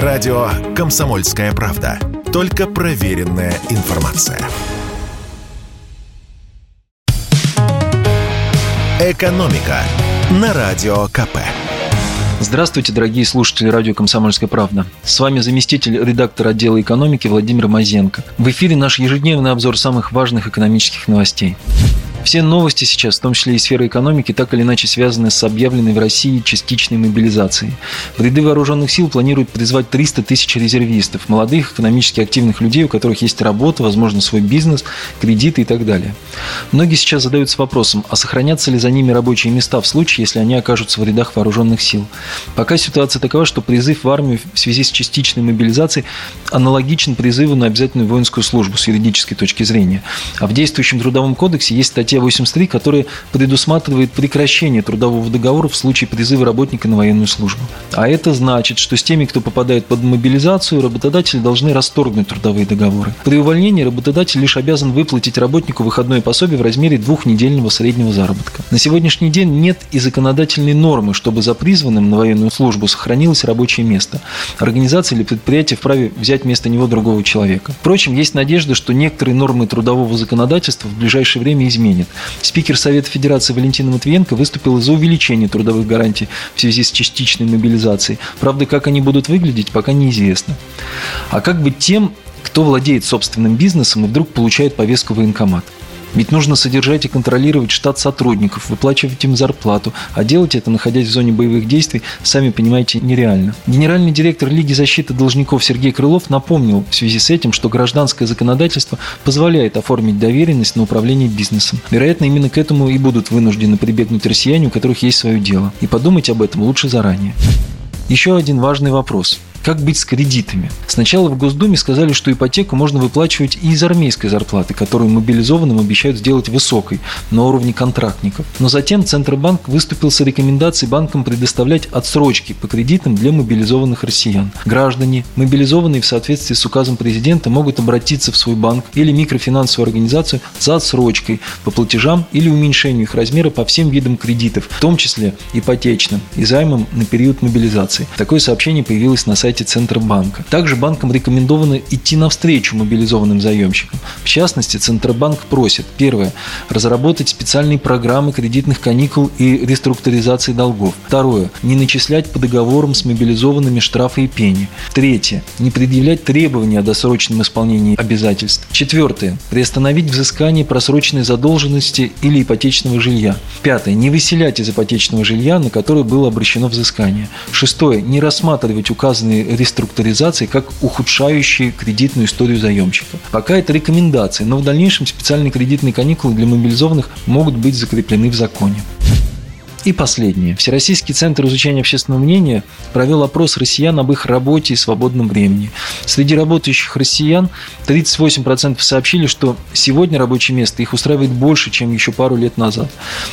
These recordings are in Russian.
Радио «Комсомольская правда». Только проверенная информация. «Экономика» на Радио КП. Здравствуйте, дорогие слушатели радио «Комсомольская правда». С вами заместитель редактора отдела экономики Владимир Мазенко. В эфире наш ежедневный обзор самых важных экономических новостей. Все новости сейчас, в том числе и сферы экономики, так или иначе связаны с объявленной в России частичной мобилизацией. В ряды вооруженных сил планируют призвать 300 тысяч резервистов, молодых, экономически активных людей, у которых есть работа, возможно, свой бизнес, кредиты и так далее. Многие сейчас задаются вопросом, а сохранятся ли за ними рабочие места в случае, если они окажутся в рядах вооруженных сил. Пока ситуация такова, что призыв в армию в связи с частичной мобилизацией аналогичен призыву на обязательную воинскую службу с юридической точки зрения. А в действующем Трудовом кодексе есть статья статья 83, которая предусматривает прекращение трудового договора в случае призыва работника на военную службу. А это значит, что с теми, кто попадает под мобилизацию, работодатели должны расторгнуть трудовые договоры. При увольнении работодатель лишь обязан выплатить работнику выходное пособие в размере двухнедельного среднего заработка. На сегодняшний день нет и законодательной нормы, чтобы за призванным на военную службу сохранилось рабочее место. Организация или предприятие вправе взять вместо него другого человека. Впрочем, есть надежда, что некоторые нормы трудового законодательства в ближайшее время изменят изменит. Спикер Совета Федерации Валентина Матвиенко выступила за увеличение трудовых гарантий в связи с частичной мобилизацией. Правда, как они будут выглядеть, пока неизвестно. А как быть тем, кто владеет собственным бизнесом и вдруг получает повестку в военкомат? Ведь нужно содержать и контролировать штат сотрудников, выплачивать им зарплату, а делать это, находясь в зоне боевых действий, сами понимаете, нереально. Генеральный директор Лиги защиты должников Сергей Крылов напомнил в связи с этим, что гражданское законодательство позволяет оформить доверенность на управление бизнесом. Вероятно, именно к этому и будут вынуждены прибегнуть россияне, у которых есть свое дело. И подумать об этом лучше заранее. Еще один важный вопрос. Как быть с кредитами? Сначала в Госдуме сказали, что ипотеку можно выплачивать и из армейской зарплаты, которую мобилизованным обещают сделать высокой, на уровне контрактников. Но затем Центробанк выступил с рекомендацией банкам предоставлять отсрочки по кредитам для мобилизованных россиян. Граждане, мобилизованные в соответствии с указом президента, могут обратиться в свой банк или микрофинансовую организацию за отсрочкой по платежам или уменьшению их размера по всем видам кредитов, в том числе ипотечным и займам на период мобилизации. Такое сообщение появилось на сайте сайте Центробанка. Также банкам рекомендовано идти навстречу мобилизованным заемщикам. В частности, Центробанк просит, первое, разработать специальные программы кредитных каникул и реструктуризации долгов. Второе, не начислять по договорам с мобилизованными штрафы и пени. Третье, не предъявлять требования о досрочном исполнении обязательств. Четвертое, приостановить взыскание просроченной задолженности или ипотечного жилья. Пятое, не выселять из ипотечного жилья, на которое было обращено взыскание. Шестое, не рассматривать указанные реструктуризации как ухудшающие кредитную историю заемщика. Пока это рекомендации, но в дальнейшем специальные кредитные каникулы для мобилизованных могут быть закреплены в законе. И последнее. Всероссийский центр изучения общественного мнения провел опрос россиян об их работе и свободном времени. Среди работающих россиян 38% сообщили, что сегодня рабочее место их устраивает больше, чем еще пару лет назад.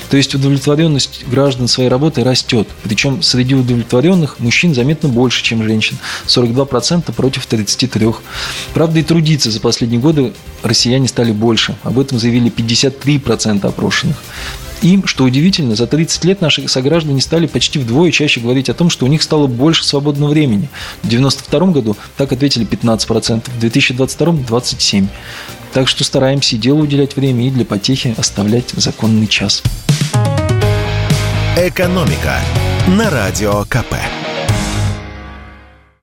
То есть удовлетворенность граждан своей работой растет. Причем среди удовлетворенных мужчин заметно больше, чем женщин. 42% против 33%. Правда, и трудиться за последние годы россияне стали больше. Об этом заявили 53% опрошенных. Им, что удивительно, за 30 лет наши сограждане стали почти вдвое чаще говорить о том, что у них стало больше свободного времени. В 1992 году так ответили 15%, в 2022 – 27%. Так что стараемся и делу уделять время, и для потехи оставлять законный час. «Экономика» на Радио КП.